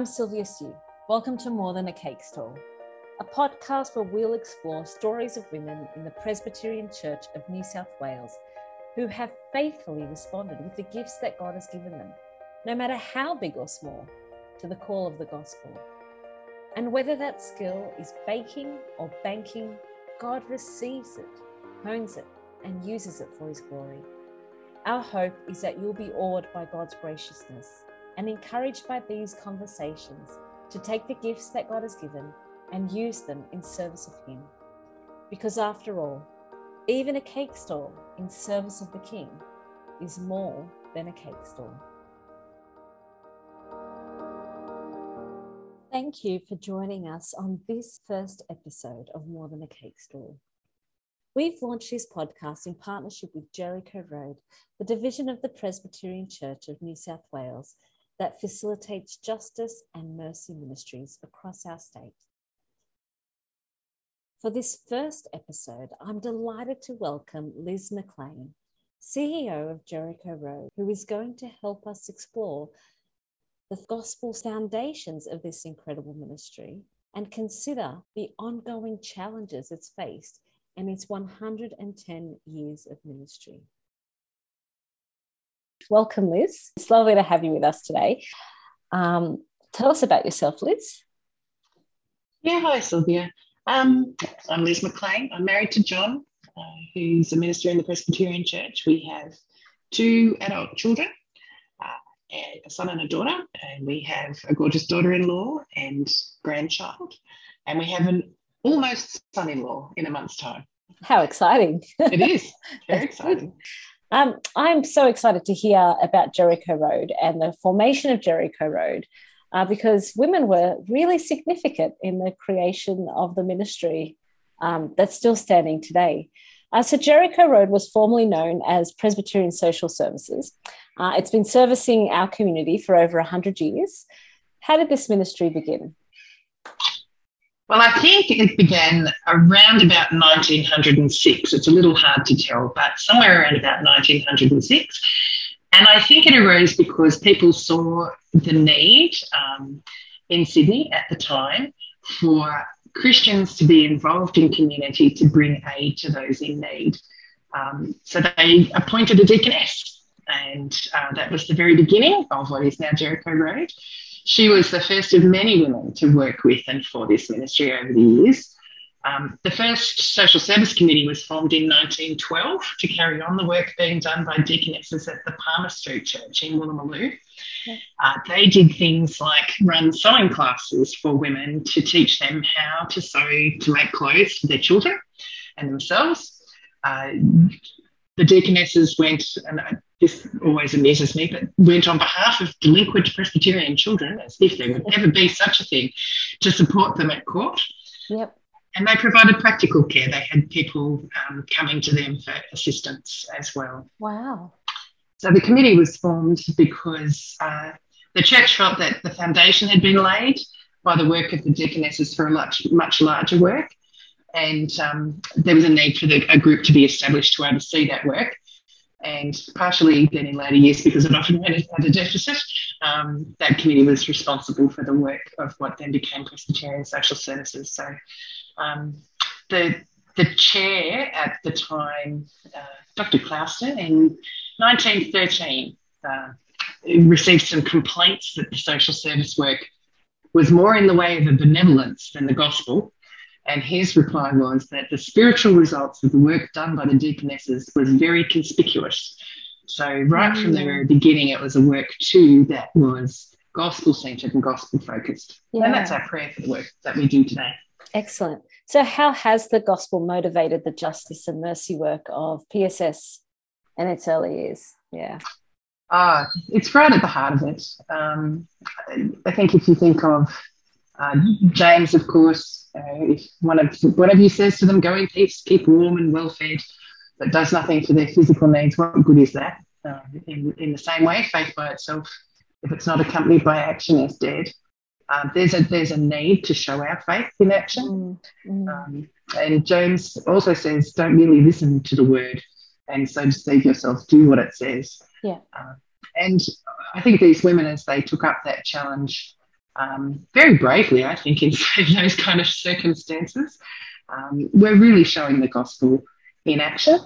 I'm Sylvia Sue. Welcome to More Than a Cake Stall, a podcast where we'll explore stories of women in the Presbyterian Church of New South Wales who have faithfully responded with the gifts that God has given them, no matter how big or small, to the call of the gospel. And whether that skill is baking or banking, God receives it, hones it, and uses it for His glory. Our hope is that you'll be awed by God's graciousness and encouraged by these conversations to take the gifts that God has given and use them in service of Him. Because after all, even a cake stall in service of the King is more than a cake stall. Thank you for joining us on this first episode of More Than a Cake Stall. We've launched this podcast in partnership with Jericho Road, the division of the Presbyterian Church of New South Wales that facilitates justice and mercy ministries across our state. For this first episode, I'm delighted to welcome Liz McClean, CEO of Jericho Road, who is going to help us explore the gospel foundations of this incredible ministry and consider the ongoing challenges it's faced in its 110 years of ministry. Welcome, Liz. It's lovely to have you with us today. Um, tell us about yourself, Liz. Yeah, hi, Sylvia. Um, I'm Liz McClean. I'm married to John, uh, who's a minister in the Presbyterian Church. We have two adult children, uh, a son and a daughter, and we have a gorgeous daughter in law and grandchild. And we have an almost son in law in a month's time. How exciting! it is very exciting. Um, I'm so excited to hear about Jericho Road and the formation of Jericho Road uh, because women were really significant in the creation of the ministry um, that's still standing today. Uh, so, Jericho Road was formerly known as Presbyterian Social Services. Uh, it's been servicing our community for over 100 years. How did this ministry begin? Well, I think it began around about 1906. It's a little hard to tell, but somewhere around about 1906. And I think it arose because people saw the need um, in Sydney at the time for Christians to be involved in community to bring aid to those in need. Um, so they appointed a deaconess, and uh, that was the very beginning of what is now Jericho Road. She was the first of many women to work with and for this ministry over the years. Um, the first social service committee was formed in 1912 to carry on the work being done by deaconesses at the Palmer Street Church in Woolloomooloo. Uh, they did things like run sewing classes for women to teach them how to sew to make clothes for their children and themselves. Uh, the deaconesses went, and this always amuses me, but went on behalf of delinquent Presbyterian children, as if there would ever be such a thing, to support them at court. Yep. And they provided practical care. They had people um, coming to them for assistance as well. Wow. So the committee was formed because uh, the church felt that the foundation had been laid by the work of the deaconesses for a much, much larger work. And um, there was a need for the, a group to be established to oversee that work and partially then in later years because it often had a deficit, um, that committee was responsible for the work of what then became Presbyterian Social Services. So um, the the chair at the time, uh, Dr. Clouston, in 1913, uh, received some complaints that the social service work was more in the way of a benevolence than the gospel and his reply was that the spiritual results of the work done by the deaconesses was very conspicuous. So, right mm. from the very beginning, it was a work too that was gospel centered and gospel focused. Yeah. And that's our prayer for the work that we do today. Excellent. So, how has the gospel motivated the justice and mercy work of PSS in its early years? Yeah. Uh, it's right at the heart of it. Um, I think if you think of uh, James, of course, uh, if one of of you says to them, "Go in peace, keep warm and well fed," but does nothing for their physical needs, what good is that? Uh, in, in the same way, faith by itself, if it's not accompanied by action, is dead. Um, there's a there's a need to show our faith in action. Mm, mm. Um, and James also says, "Don't merely listen to the word, and so deceive yourself. Do what it says." Yeah. Uh, and I think these women, as they took up that challenge um, very bravely, I think, in, in those kind of circumstances, um, we're really showing the gospel in action.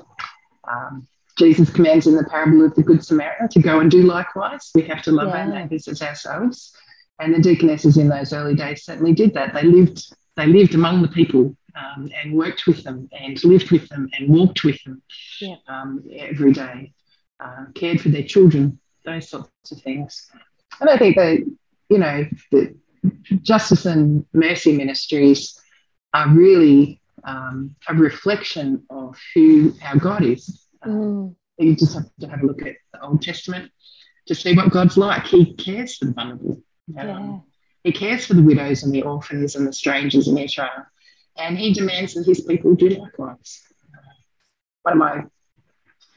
Um, Jesus commands in the parable of the Good Samaritan to go and do likewise. We have to love yeah. our neighbours as ourselves. And the deaconesses in those early days certainly did that. They lived, they lived among the people um, and worked with them and lived with them and walked with them yeah. um, every day, uh, cared for their children, those sorts of things. And I think that, you know, the justice and mercy ministries are really um, a reflection of who our God is. Mm. You just have to have a look at the Old Testament to see what God's like. He cares for the vulnerable. Um, yeah. He cares for the widows and the orphans and the strangers in Israel. And he demands that his people do likewise. One of my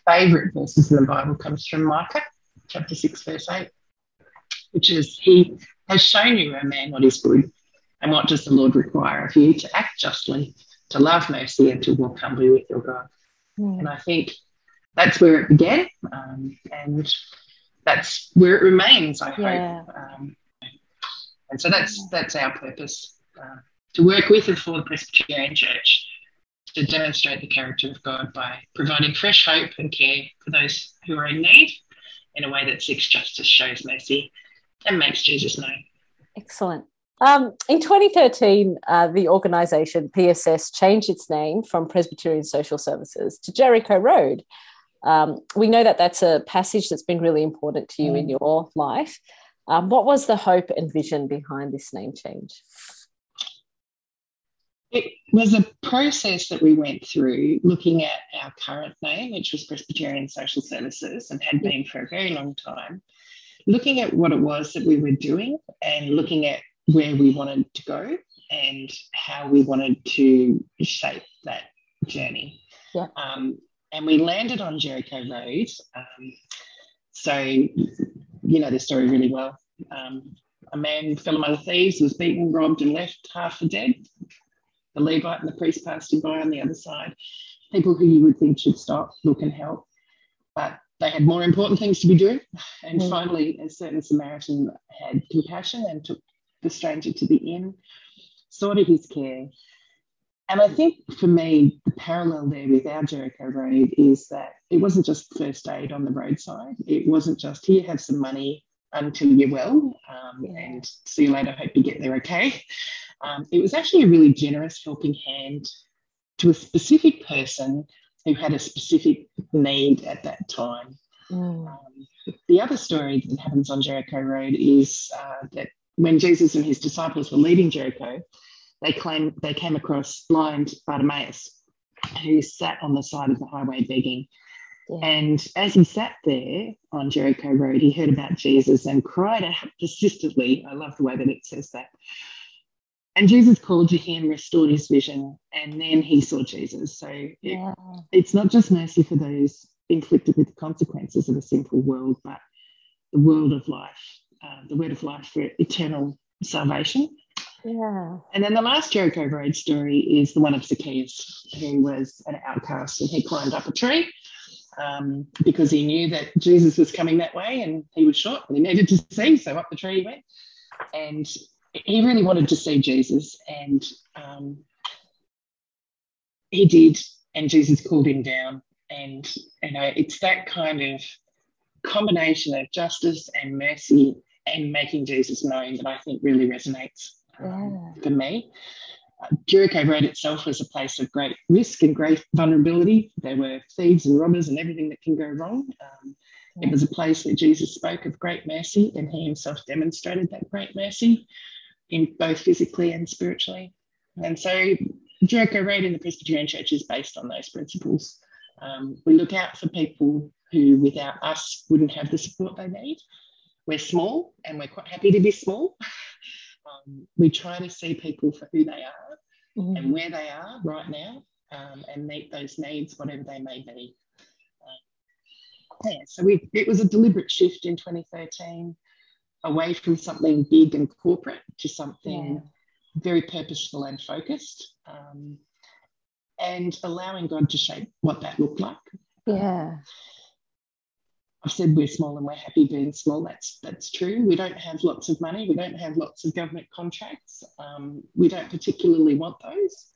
favourite verses in the Bible comes from Micah chapter 6, verse 8, which is He has shown you, O man, what is good, and what does the Lord require of you to act justly, to love mercy, and to walk humbly with your God. Mm. And I think that's where it began, um, and that's where it remains, I yeah. hope. Um, and so that's that's our purpose uh, to work with and for the Presbyterian Church to demonstrate the character of God by providing fresh hope and care for those who are in need in a way that seeks justice, shows mercy, and makes Jesus known. Excellent. Um, in 2013, uh, the organisation PSS changed its name from Presbyterian Social Services to Jericho Road. Um, we know that that's a passage that's been really important to you mm. in your life. Um, what was the hope and vision behind this name change? It was a process that we went through looking at our current name, which was Presbyterian Social Services and had been for a very long time, looking at what it was that we were doing and looking at where we wanted to go and how we wanted to shape that journey. Yeah. Um, and we landed on Jericho Road. Um, so, you know the story really well. Um, a man fell among the thieves, was beaten, robbed, and left half for dead the Levite and the priest passed him by on the other side, people who you would think should stop, look, and help. But they had more important things to be doing. And mm. finally, a certain Samaritan had compassion and took the stranger to the inn, to his care. And I think for me, the parallel there with our Jericho Road is that it wasn't just first aid on the roadside. It wasn't just here, have some money until you're well, um, and see you later. Hope you get there okay. Um, it was actually a really generous helping hand to a specific person who had a specific need at that time. Mm. Um, the other story that happens on Jericho Road is uh, that when Jesus and his disciples were leaving Jericho, they claim they came across blind Bartimaeus, who sat on the side of the highway begging. Yeah. And as he sat there on Jericho Road, he heard about Jesus and cried out persistently. I love the way that it says that. And Jesus called to him, restored his vision, and then he saw Jesus. So it, yeah. it's not just mercy for those inflicted with the consequences of a sinful world, but the world of life, uh, the word of life for eternal salvation. Yeah. And then the last Jericho Road story is the one of Zacchaeus, who was an outcast and he climbed up a tree um, because he knew that Jesus was coming that way and he was short and he needed to see. So up the tree he went. And he really wanted to see Jesus, and um, he did, and Jesus called him down. And you know, it's that kind of combination of justice and mercy and making Jesus known that I think really resonates um, yeah. for me. Uh, Jericho Road itself was a place of great risk and great vulnerability. There were thieves and robbers and everything that can go wrong. Um, yeah. It was a place where Jesus spoke of great mercy, and he himself demonstrated that great mercy in both physically and spiritually. And so Jericho Road in the Presbyterian Church is based on those principles. Um, we look out for people who, without us, wouldn't have the support they need. We're small and we're quite happy to be small. Um, we try to see people for who they are mm-hmm. and where they are right now um, and meet those needs, whatever they may be. Uh, yeah, so we, it was a deliberate shift in 2013 away from something big and corporate to something yeah. very purposeful and focused, um, and allowing God to shape what that looked like. Yeah. I've said we're small and we're happy being small. That's that's true. We don't have lots of money. We don't have lots of government contracts. Um, we don't particularly want those.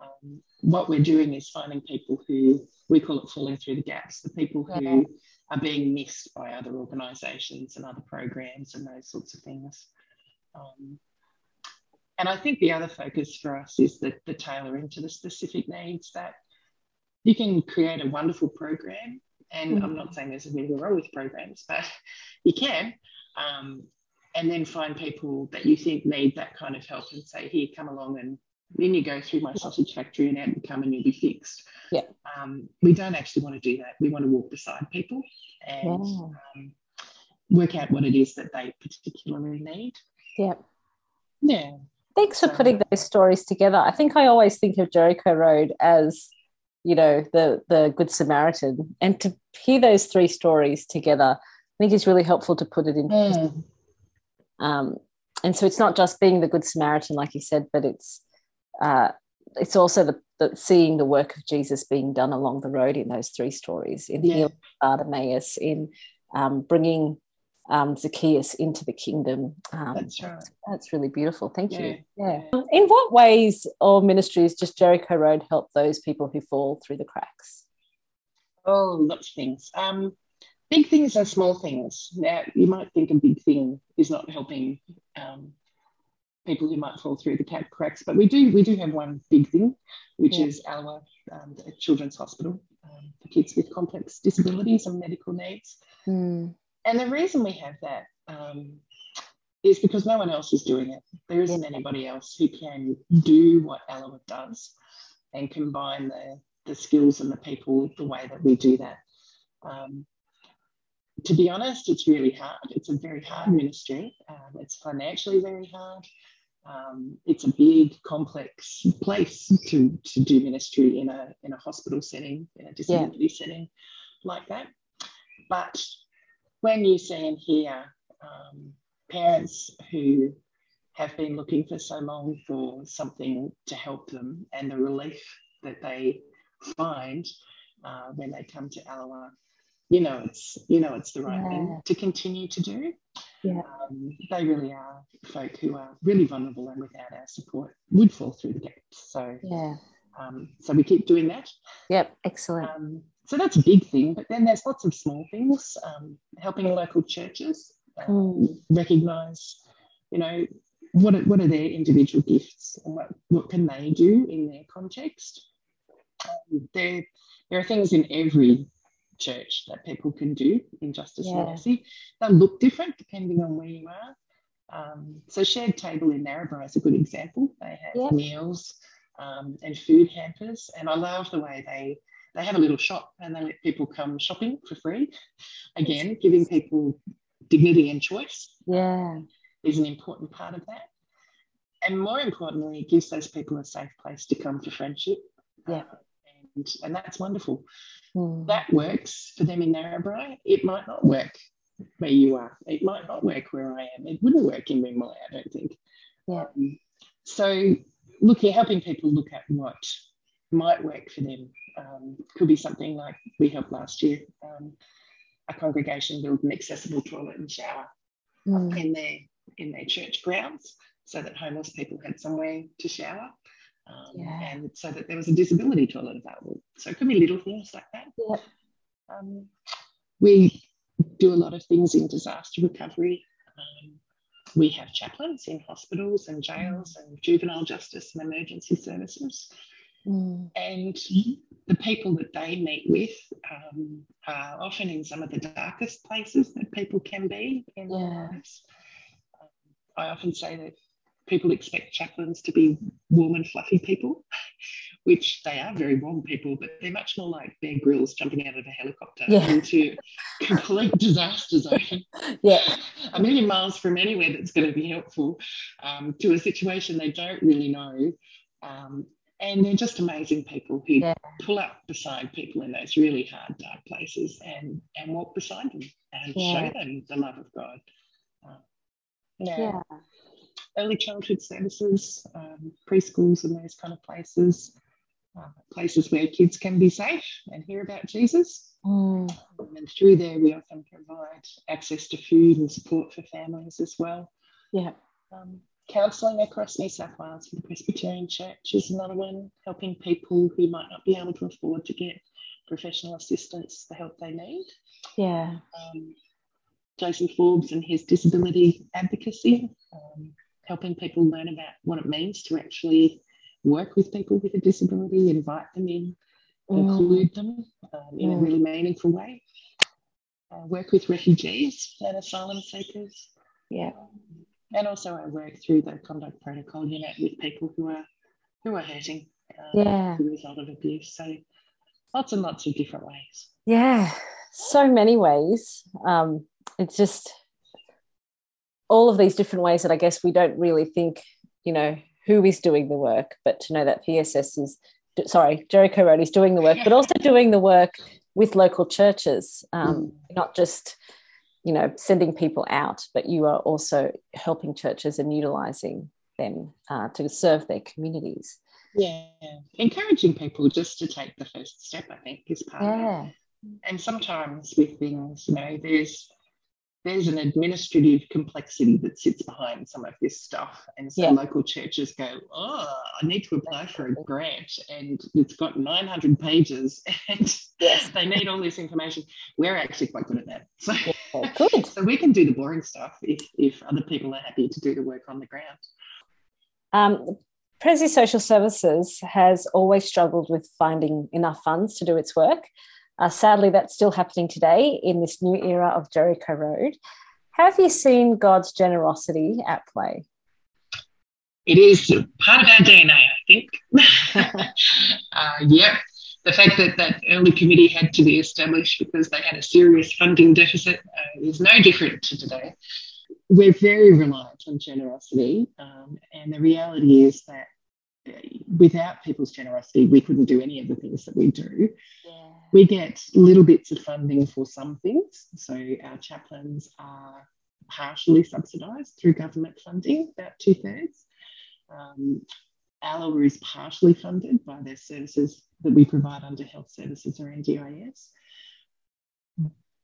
Um, what we're doing is finding people who we call it falling through the gaps, the people who yeah. Are being missed by other organisations and other programs and those sorts of things. Um, and I think the other focus for us is that the tailoring to the specific needs that you can create a wonderful program and mm-hmm. I'm not saying there's anything wrong with programs, but you can. Um, and then find people that you think need that kind of help and say, here, come along and then you go through my sausage factory and out and come and you'll be fixed. Yeah. Um, we don't actually want to do that. We want to walk beside people and um, work out what it is that they particularly need. Yeah. Yeah. Thanks for so, putting those stories together. I think I always think of Jericho Road as you know the the good samaritan and to hear those three stories together i think is really helpful to put it in mm. um, and so it's not just being the good samaritan like you said but it's uh, it's also the, the, seeing the work of jesus being done along the road in those three stories in yeah. healing bartimaeus in um, bringing um, Zacchaeus into the kingdom. Um, that's right. That's really beautiful. Thank yeah. you. Yeah. In what ways or ministries does Jericho Road help those people who fall through the cracks? Oh, lots of things. Um, big things are small things. Now, you might think a big thing is not helping um, people who might fall through the cracks, but we do we do have one big thing, which yeah. is our um, Children's Hospital um, for kids with complex disabilities and medical needs. Mm. And the reason we have that um, is because no one else is doing it. There isn't anybody else who can do what Allowah does and combine the, the skills and the people the way that we do that. Um, to be honest, it's really hard. It's a very hard ministry. Um, it's financially very hard. Um, it's a big, complex place to, to do ministry in a, in a hospital setting, in a disability yeah. setting like that. But when you see and hear um, parents who have been looking for so long for something to help them and the relief that they find uh, when they come to Allowah, you know it's you know it's the right yeah. thing to continue to do. Yeah. Um, they really are folk who are really vulnerable and without our support would fall through the gaps. So yeah. Um, so we keep doing that. Yep, excellent. Um, so that's a big thing. But then there's lots of small things, um, helping local churches mm. recognise, you know, what are, what are their individual gifts and what, what can they do in their context. Um, there, there are things in every church that people can do in justice yeah. and mercy. They look different depending on where you are. Um, so shared table in Narrabri is a good example. They have yeah. meals um, and food hampers, and I love the way they they have a little shop and they let people come shopping for free. Again, giving people dignity and choice. Yeah. Is an important part of that. And more importantly, it gives those people a safe place to come for friendship. Yeah. and, and that's wonderful. Mm. That works for them in Narrabri. It might not work where you are. It might not work where I am. It wouldn't work in Ringmalay, I don't think. Yeah. Um, so looking, helping people look at what might work for them um, could be something like we helped last year. Um, a congregation build an accessible toilet and shower mm. in their in their church grounds, so that homeless people had somewhere to shower, um, yeah. and so that there was a disability toilet available. So it could be little things like that. Yeah. Um, we do a lot of things in disaster recovery. Um, we have chaplains in hospitals and jails and juvenile justice and emergency services. Mm. And the people that they meet with um, are often in some of the darkest places that people can be in yeah. their lives. Um, I often say that people expect chaplains to be warm and fluffy people, which they are very warm people, but they're much more like Bear Grylls jumping out of a helicopter yeah. into complete disaster zone. Yeah. A million miles from anywhere that's going to be helpful um, to a situation they don't really know. Um, and they're just amazing people who yeah. pull up beside people in those really hard, dark places and and walk beside them and yeah. show them the love of God. Uh, yeah. yeah. Early childhood services, um, preschools, and those kind of places. uh, places where kids can be safe and hear about Jesus. Mm. And through there, we often provide access to food and support for families as well. Yeah. Um, counselling across New South Wales for the Presbyterian Church is another one, helping people who might not be able to afford to get professional assistance the help they need. Yeah. Um, Jason Forbes and his disability advocacy, um, helping people learn about what it means to actually work with people with a disability, invite them in, mm. include them um, in mm. a really meaningful way. Work with refugees and asylum seekers. Yeah. Um, and also I work through the conduct protocol unit with people who are who are hurting um, yeah. as a result of abuse. So lots and lots of different ways. Yeah, so many ways. Um, it's just all of these different ways that I guess we don't really think, you know, who is doing the work, but to know that PSS is, sorry, Jericho Road is doing the work, but also doing the work with local churches, um, mm. not just, you know, sending people out, but you are also helping churches and utilizing them uh, to serve their communities. Yeah, encouraging people just to take the first step, I think, is part yeah. of it. And sometimes with things, you know, there's there's an administrative complexity that sits behind some of this stuff. And so yeah. local churches go, oh, I need to apply for a grant and it's got 900 pages and yes. they need all this information. We're actually quite good at that. So, yeah, good. so we can do the boring stuff if, if other people are happy to do the work on the ground. Um, Prezi Social Services has always struggled with finding enough funds to do its work. Uh, sadly, that's still happening today in this new era of Jericho Road. Have you seen God's generosity at play? It is part of our DNA, I think. uh, yep. The fact that that early committee had to be established because they had a serious funding deficit uh, is no different to today. We're very reliant on generosity, um, and the reality is that without people's generosity, we couldn't do any of the things that we do. Yeah. We get little bits of funding for some things. So our chaplains are partially subsidised through government funding, about two thirds. Um, Allowah is partially funded by their services that we provide under health services or NDIS.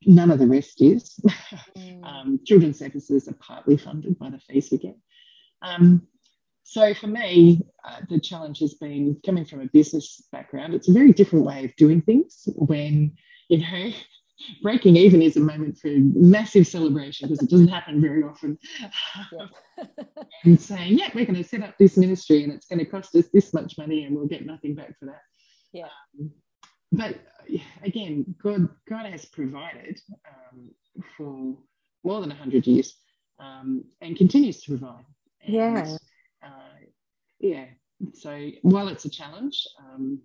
None of the rest is. Mm. um, children's services are partly funded by the fees we get. Um, so for me, uh, the challenge has been coming from a business background. It's a very different way of doing things when, you know, breaking even is a moment for massive celebration because it doesn't happen very often. and saying, yeah, we're going to set up this ministry and it's going to cost us this much money and we'll get nothing back for that. Yeah. Um, but again, God, God has provided um, for more than 100 years um, and continues to provide. And, yeah uh, yeah, so while it's a challenge, um,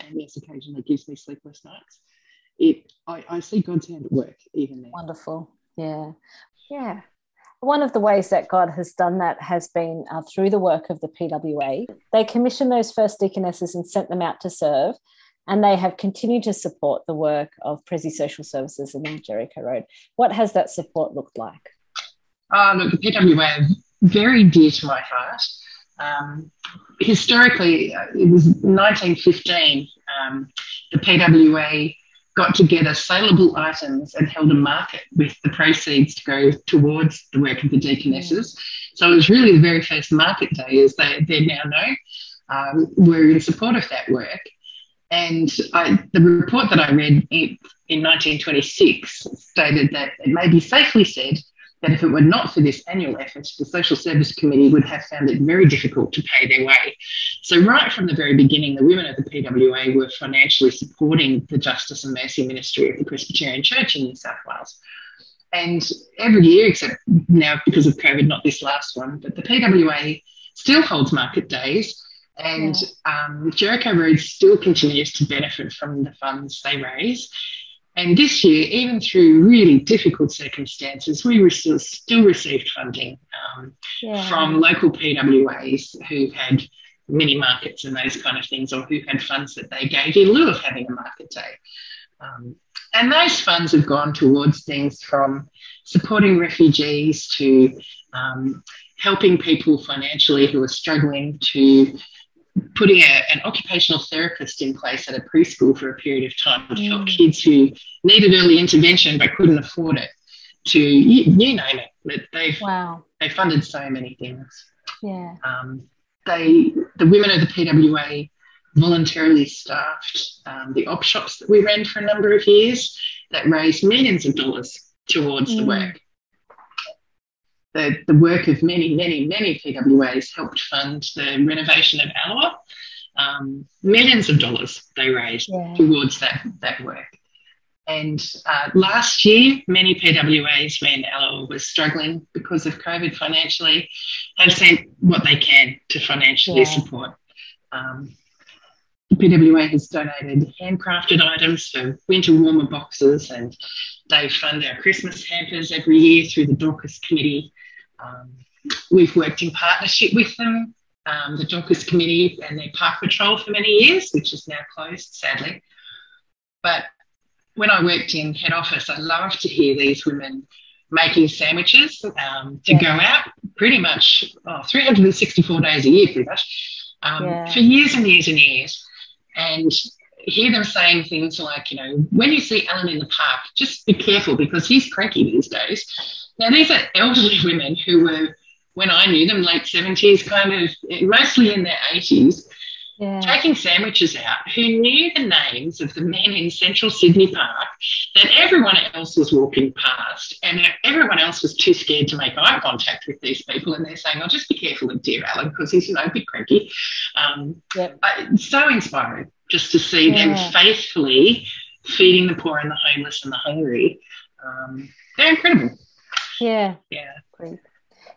and yes, occasionally gives me sleepless nights, it I, I see God's hand at work even there. Wonderful. Yeah. Yeah. One of the ways that God has done that has been uh, through the work of the PWA. They commissioned those first deaconesses and sent them out to serve, and they have continued to support the work of Prezi Social Services in Jericho Road. What has that support looked like? Uh, look, the PWA very dear to my heart. Um, historically, uh, it was 1915, um, the PWA got together saleable items and held a market with the proceeds to go towards the work of the deaconesses. So it was really the very first market day, as they, they now know. Um, were in support of that work. And I, the report that I read in, in 1926 stated that it may be safely said that if it were not for this annual effort, the Social Service Committee would have found it very difficult to pay their way. So, right from the very beginning, the women of the PWA were financially supporting the Justice and Mercy Ministry of the Presbyterian Church in New South Wales. And every year, except now because of COVID, not this last one, but the PWA still holds market days. And yeah. um, Jericho Road still continues to benefit from the funds they raise. And this year, even through really difficult circumstances, we were still, still received funding um, yeah. from local PWAs who had mini markets and those kind of things, or who had funds that they gave in lieu of having a market day. Um, and those funds have gone towards things from supporting refugees to um, helping people financially who are struggling to putting a, an occupational therapist in place at a preschool for a period of time to help mm. kids who needed early intervention but couldn't afford it. To you, you name it, they've wow. they funded so many things. Yeah. Um, they the women of the PWA voluntarily staffed um, the op shops that we ran for a number of years that raised millions of dollars towards mm. the work. The, the work of many, many, many PWAs helped fund the renovation of Allowah. Um, millions of dollars they raised yeah. towards that, that work. And uh, last year, many PWAs, when Allowah was struggling because of COVID financially, have sent what they can to financially yeah. support. Um, PWA has donated handcrafted items for winter warmer boxes, and they fund our Christmas hampers every year through the Dorcas Committee. Um, we've worked in partnership with them, um, the Dorcas Committee and their park patrol for many years, which is now closed, sadly. But when I worked in head office, I loved to hear these women making sandwiches um, to yeah. go out pretty much oh, 364 days a year, pretty much, um, yeah. for years and years and years. And hear them saying things like, you know, when you see Alan in the park, just be careful because he's cranky these days. Now, these are elderly women who were, when I knew them, late 70s, kind of mostly in their 80s, yeah. taking sandwiches out, who knew the names of the men in central Sydney Park that everyone else was walking past, and everyone else was too scared to make eye contact with these people. And they're saying, "Oh, just be careful of dear Alan because he's you know a bit cranky." Um, yep. so inspiring just to see yeah. them faithfully feeding the poor and the homeless and the hungry. Um, they're incredible. Yeah. Yeah. Great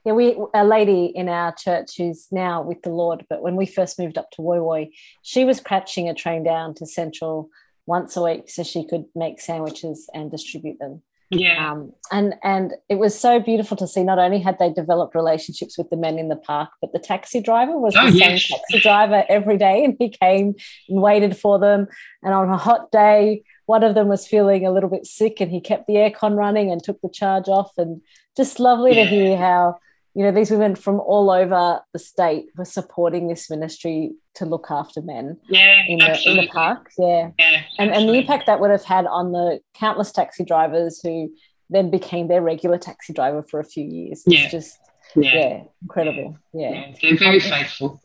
yeah, we a lady in our church who's now with the Lord, but when we first moved up to Woy Woy, she was catching a train down to Central once a week so she could make sandwiches and distribute them. Yeah. Um, and and it was so beautiful to see. Not only had they developed relationships with the men in the park, but the taxi driver was oh, the yes. same taxi driver every day, and he came and waited for them. And on a hot day, one of them was feeling a little bit sick, and he kept the aircon running and took the charge off. And just lovely yeah. to hear how you know, these women from all over the state were supporting this ministry to look after men yeah, in, the, in the park. Yeah. yeah and, and the impact that would have had on the countless taxi drivers who then became their regular taxi driver for a few years. It's yeah. just, yeah, yeah incredible. Yeah. They're very faithful.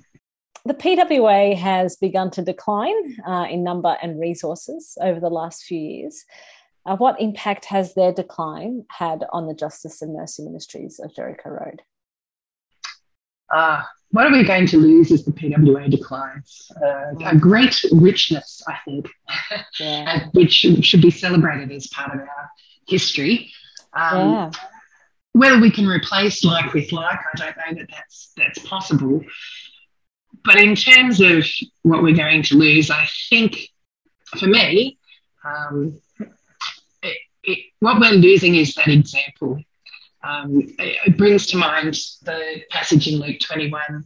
The PWA has begun to decline uh, in number and resources over the last few years. Uh, what impact has their decline had on the justice and mercy ministries of Jericho Road? Uh, what are we going to lose as the PWA declines? Uh, a great richness, I think, yeah. which should be celebrated as part of our history. Um, yeah. Whether we can replace like with like, I don't know that that's that's possible. But in terms of what we're going to lose, I think for me, um, it, it, what we're losing is that example um, it brings to mind the passage in Luke 21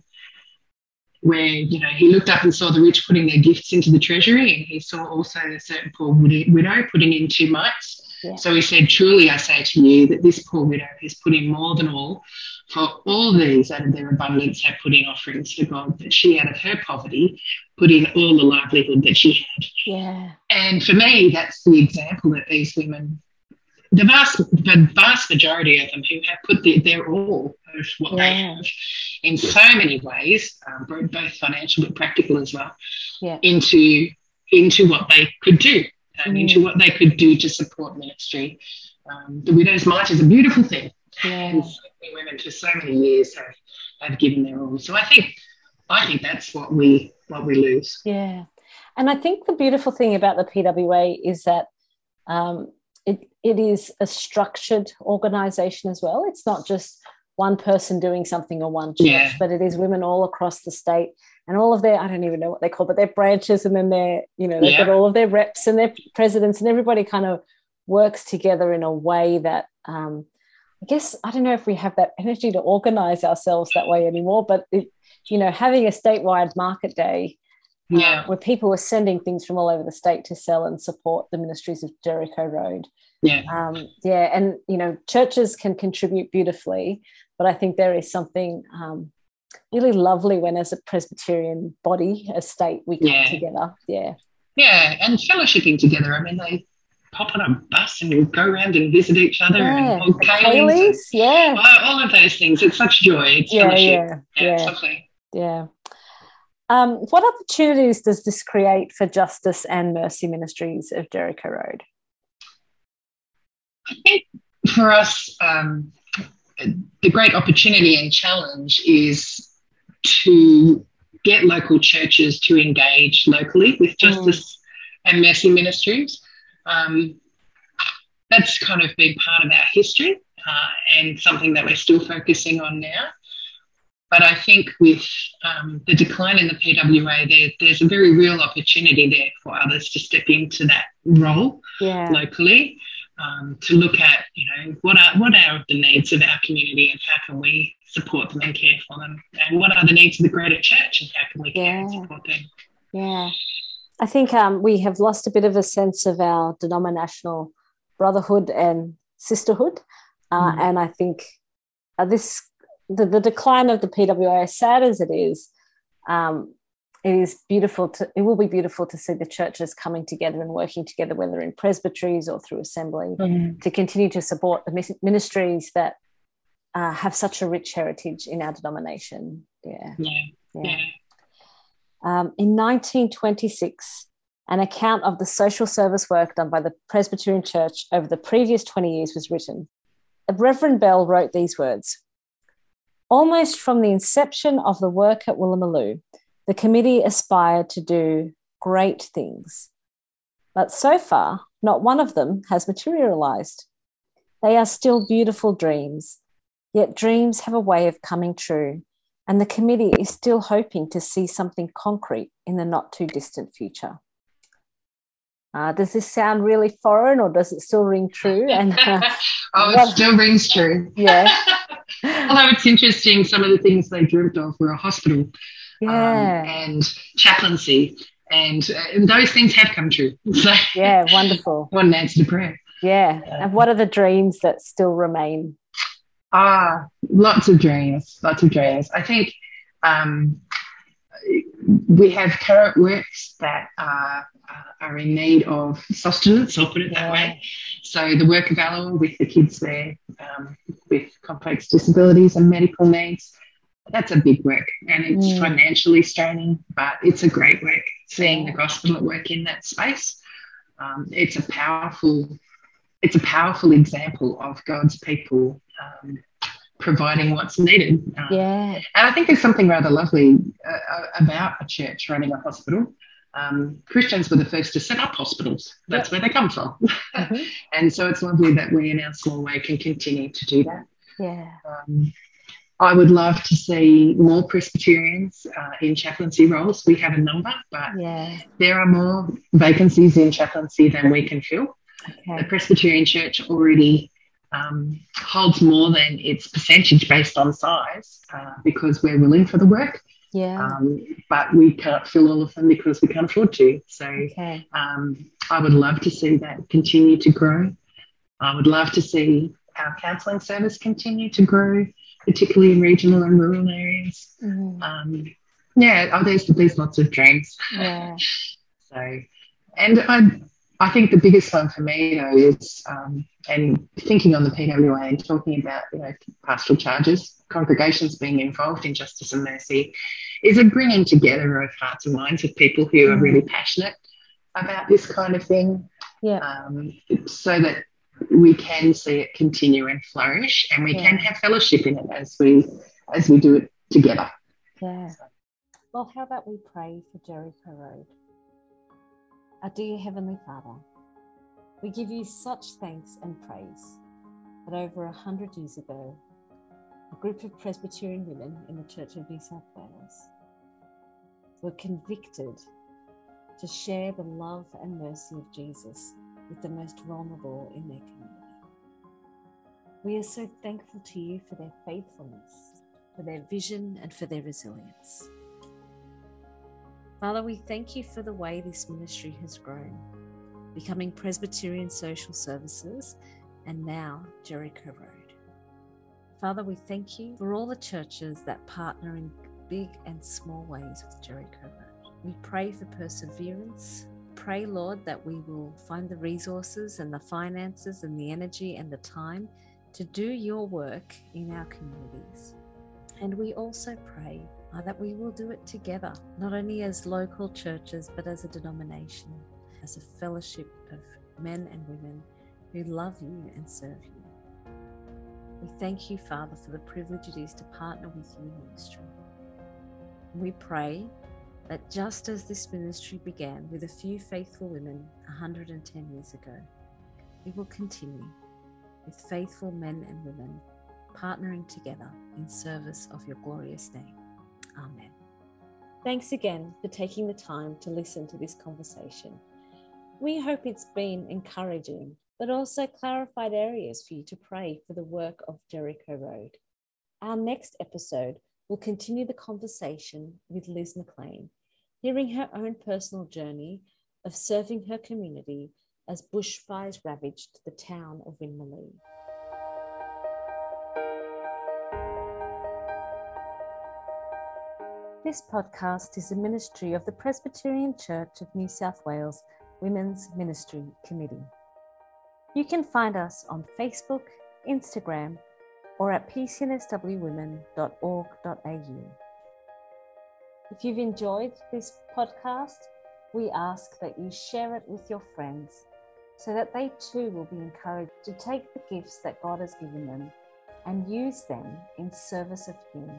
where you know he looked up and saw the rich putting their gifts into the treasury and he saw also a certain poor widow putting in two mites. Yeah. so he said truly i say to you that this poor widow has put in more than all for all these out of their abundance have put in offerings to god but she out of her poverty put in all the livelihood that she had. Yeah. And for me that's the example that these women the vast, the vast majority of them who have put the, their all of what yeah. they have in so many ways, um, both financial but practical as well, yeah. into into what they could do, and mm. into what they could do to support ministry. Um, the widow's mite is a beautiful thing, yeah. and so many women for so many years have, have given their all. So I think I think that's what we what we lose. Yeah, and I think the beautiful thing about the PWA is that. Um, it, it is a structured organization as well. It's not just one person doing something or one church, yeah. but it is women all across the state and all of their, I don't even know what they call, but their branches and then their, you know, they've yeah. got all of their reps and their presidents and everybody kind of works together in a way that um, I guess, I don't know if we have that energy to organize ourselves that way anymore, but it, you know, having a statewide market day yeah. Uh, where people were sending things from all over the state to sell and support the ministries of Jericho Road. Yeah. Um, yeah. And, you know, churches can contribute beautifully, but I think there is something um, really lovely when, as a Presbyterian body, a state, we come Yeah. together. Yeah. Yeah, and fellowshipping together. I mean, they pop on a bus and we go around and visit each other Yeah. and and yeah. all, all of those things. It's such joy. It's Yeah, fellowship. yeah, Yeah, yeah, yeah. Um, what opportunities does this create for Justice and Mercy Ministries of Jericho Road? I think for us, um, the great opportunity and challenge is to get local churches to engage locally with justice and mercy ministries. Um, that's kind of been part of our history uh, and something that we're still focusing on now. But I think with um, the decline in the PWA, there, there's a very real opportunity there for others to step into that role Yeah. locally um, to look at you know what are what are the needs of our community and how can we support them and care for them and what are the needs of the greater church and how can we care and support them Yeah. I think um, we have lost a bit of a sense of our denominational brotherhood and sisterhood. Uh, Mm. And I think uh, this, the, the decline of the PWA, as sad as it is, um, it is beautiful to, it will be beautiful to see the churches coming together and working together, whether in presbyteries or through assembly, to continue to support the ministries that uh, have such a rich heritage in our denomination. Yeah. yeah Yeah. yeah Um, in 1926, an account of the social service work done by the Presbyterian Church over the previous 20 years was written. Reverend Bell wrote these words Almost from the inception of the work at Woolloomooloo, the committee aspired to do great things. But so far, not one of them has materialized. They are still beautiful dreams, yet dreams have a way of coming true and the committee is still hoping to see something concrete in the not too distant future. Uh, does this sound really foreign or does it still ring true? And uh, oh it what- still rings true yeah, although it's interesting some of the things they dreamt of were a hospital um, and chaplaincy and, uh, and those things have come true so yeah, wonderful. what an answer to prayer Yeah. And what are the dreams that still remain? Ah, lots of dreams, lots of dreams. I think um, we have current works that are, are in need of sustenance, I'll put it that Yeah. way. So the work of Allowah with the kids there um, with complex disabilities and medical needs, that's a big work and it's Mm. financially straining, but it's a great work. Seeing the gospel at work in that space, um, it's a powerful, it's a powerful example of God's people um, providing what's needed. Um, Yeah. and I think there's something rather lovely uh, uh, about a church running a hospital. Um, Christians were the first to set up hospitals. That's where they come from. Mhm. and so it's lovely that we, in our small way, can continue to do that. Yeah. Um, I would love to see more Presbyterians uh, in chaplaincy roles. We have a number, but Yeah. there are more vacancies in chaplaincy than we can fill. The Presbyterian Church already um, holds more than its percentage based on size uh, because we're willing for the work, Yeah. um, but we can't fill all of them because we can't afford to. So Okay. um, I would love to see that continue to grow. I would love to see our counselling service continue to grow, particularly in regional and rural areas. Mhm. Um, yeah, oh, there's, there's lots of dreams. Yeah. So, and I, I think the biggest one for me though is, um, and thinking on the PWA and talking about you know pastoral charges, congregations being involved in justice and mercy, is a bringing together of hearts and minds of people who are really passionate about this kind of thing, Yeah. um, so that we can see it continue and flourish, and we can have fellowship in it as we as we do it together. Yeah. Well, how about we pray for Jericho Road? Our dear Heavenly Father, we give you such thanks and praise that over a hundred years ago, a group of Presbyterian women in the Church of New South Wales were convicted to share the love and mercy of Jesus with the most vulnerable in their community. We are so thankful to you for their faithfulness, for their vision, and for their resilience. Father, we thank you for the way this ministry has grown, becoming Presbyterian Social Services and now Jericho Road. Father, we thank you for all the churches that partner in big and small ways with Jericho Road. We pray for perseverance. Pray, Lord, that we will find the resources and the finances and the energy and the time to do your work in our communities. And we also pray uh, that we will do it together, not only as local churches, but as a denomination, as a fellowship of men and women who love you and serve you. We thank you, Father, for the privilege it is to partner with you in ministry. We pray that just as this ministry began with a few faithful women 110 years ago, it will continue with faithful men and women partnering together in service of your glorious name. Amen. Thanks again for taking the time to listen to this conversation. We hope it's been encouraging, but also clarified areas for you to pray for the work of Jericho Road. Our next episode will continue the conversation with Liz McClean, hearing her own personal journey of serving her community as bushfires ravaged the town of Winmalee. This podcast is a ministry of the Presbyterian Church of New South Wales Women's Ministry Committee. You can find us on Facebook, Instagram, or at pcnswwomen.org.au. If you've enjoyed this podcast, we ask that you share it with your friends so that they too will be encouraged to take the gifts that God has given them and use them in service of Him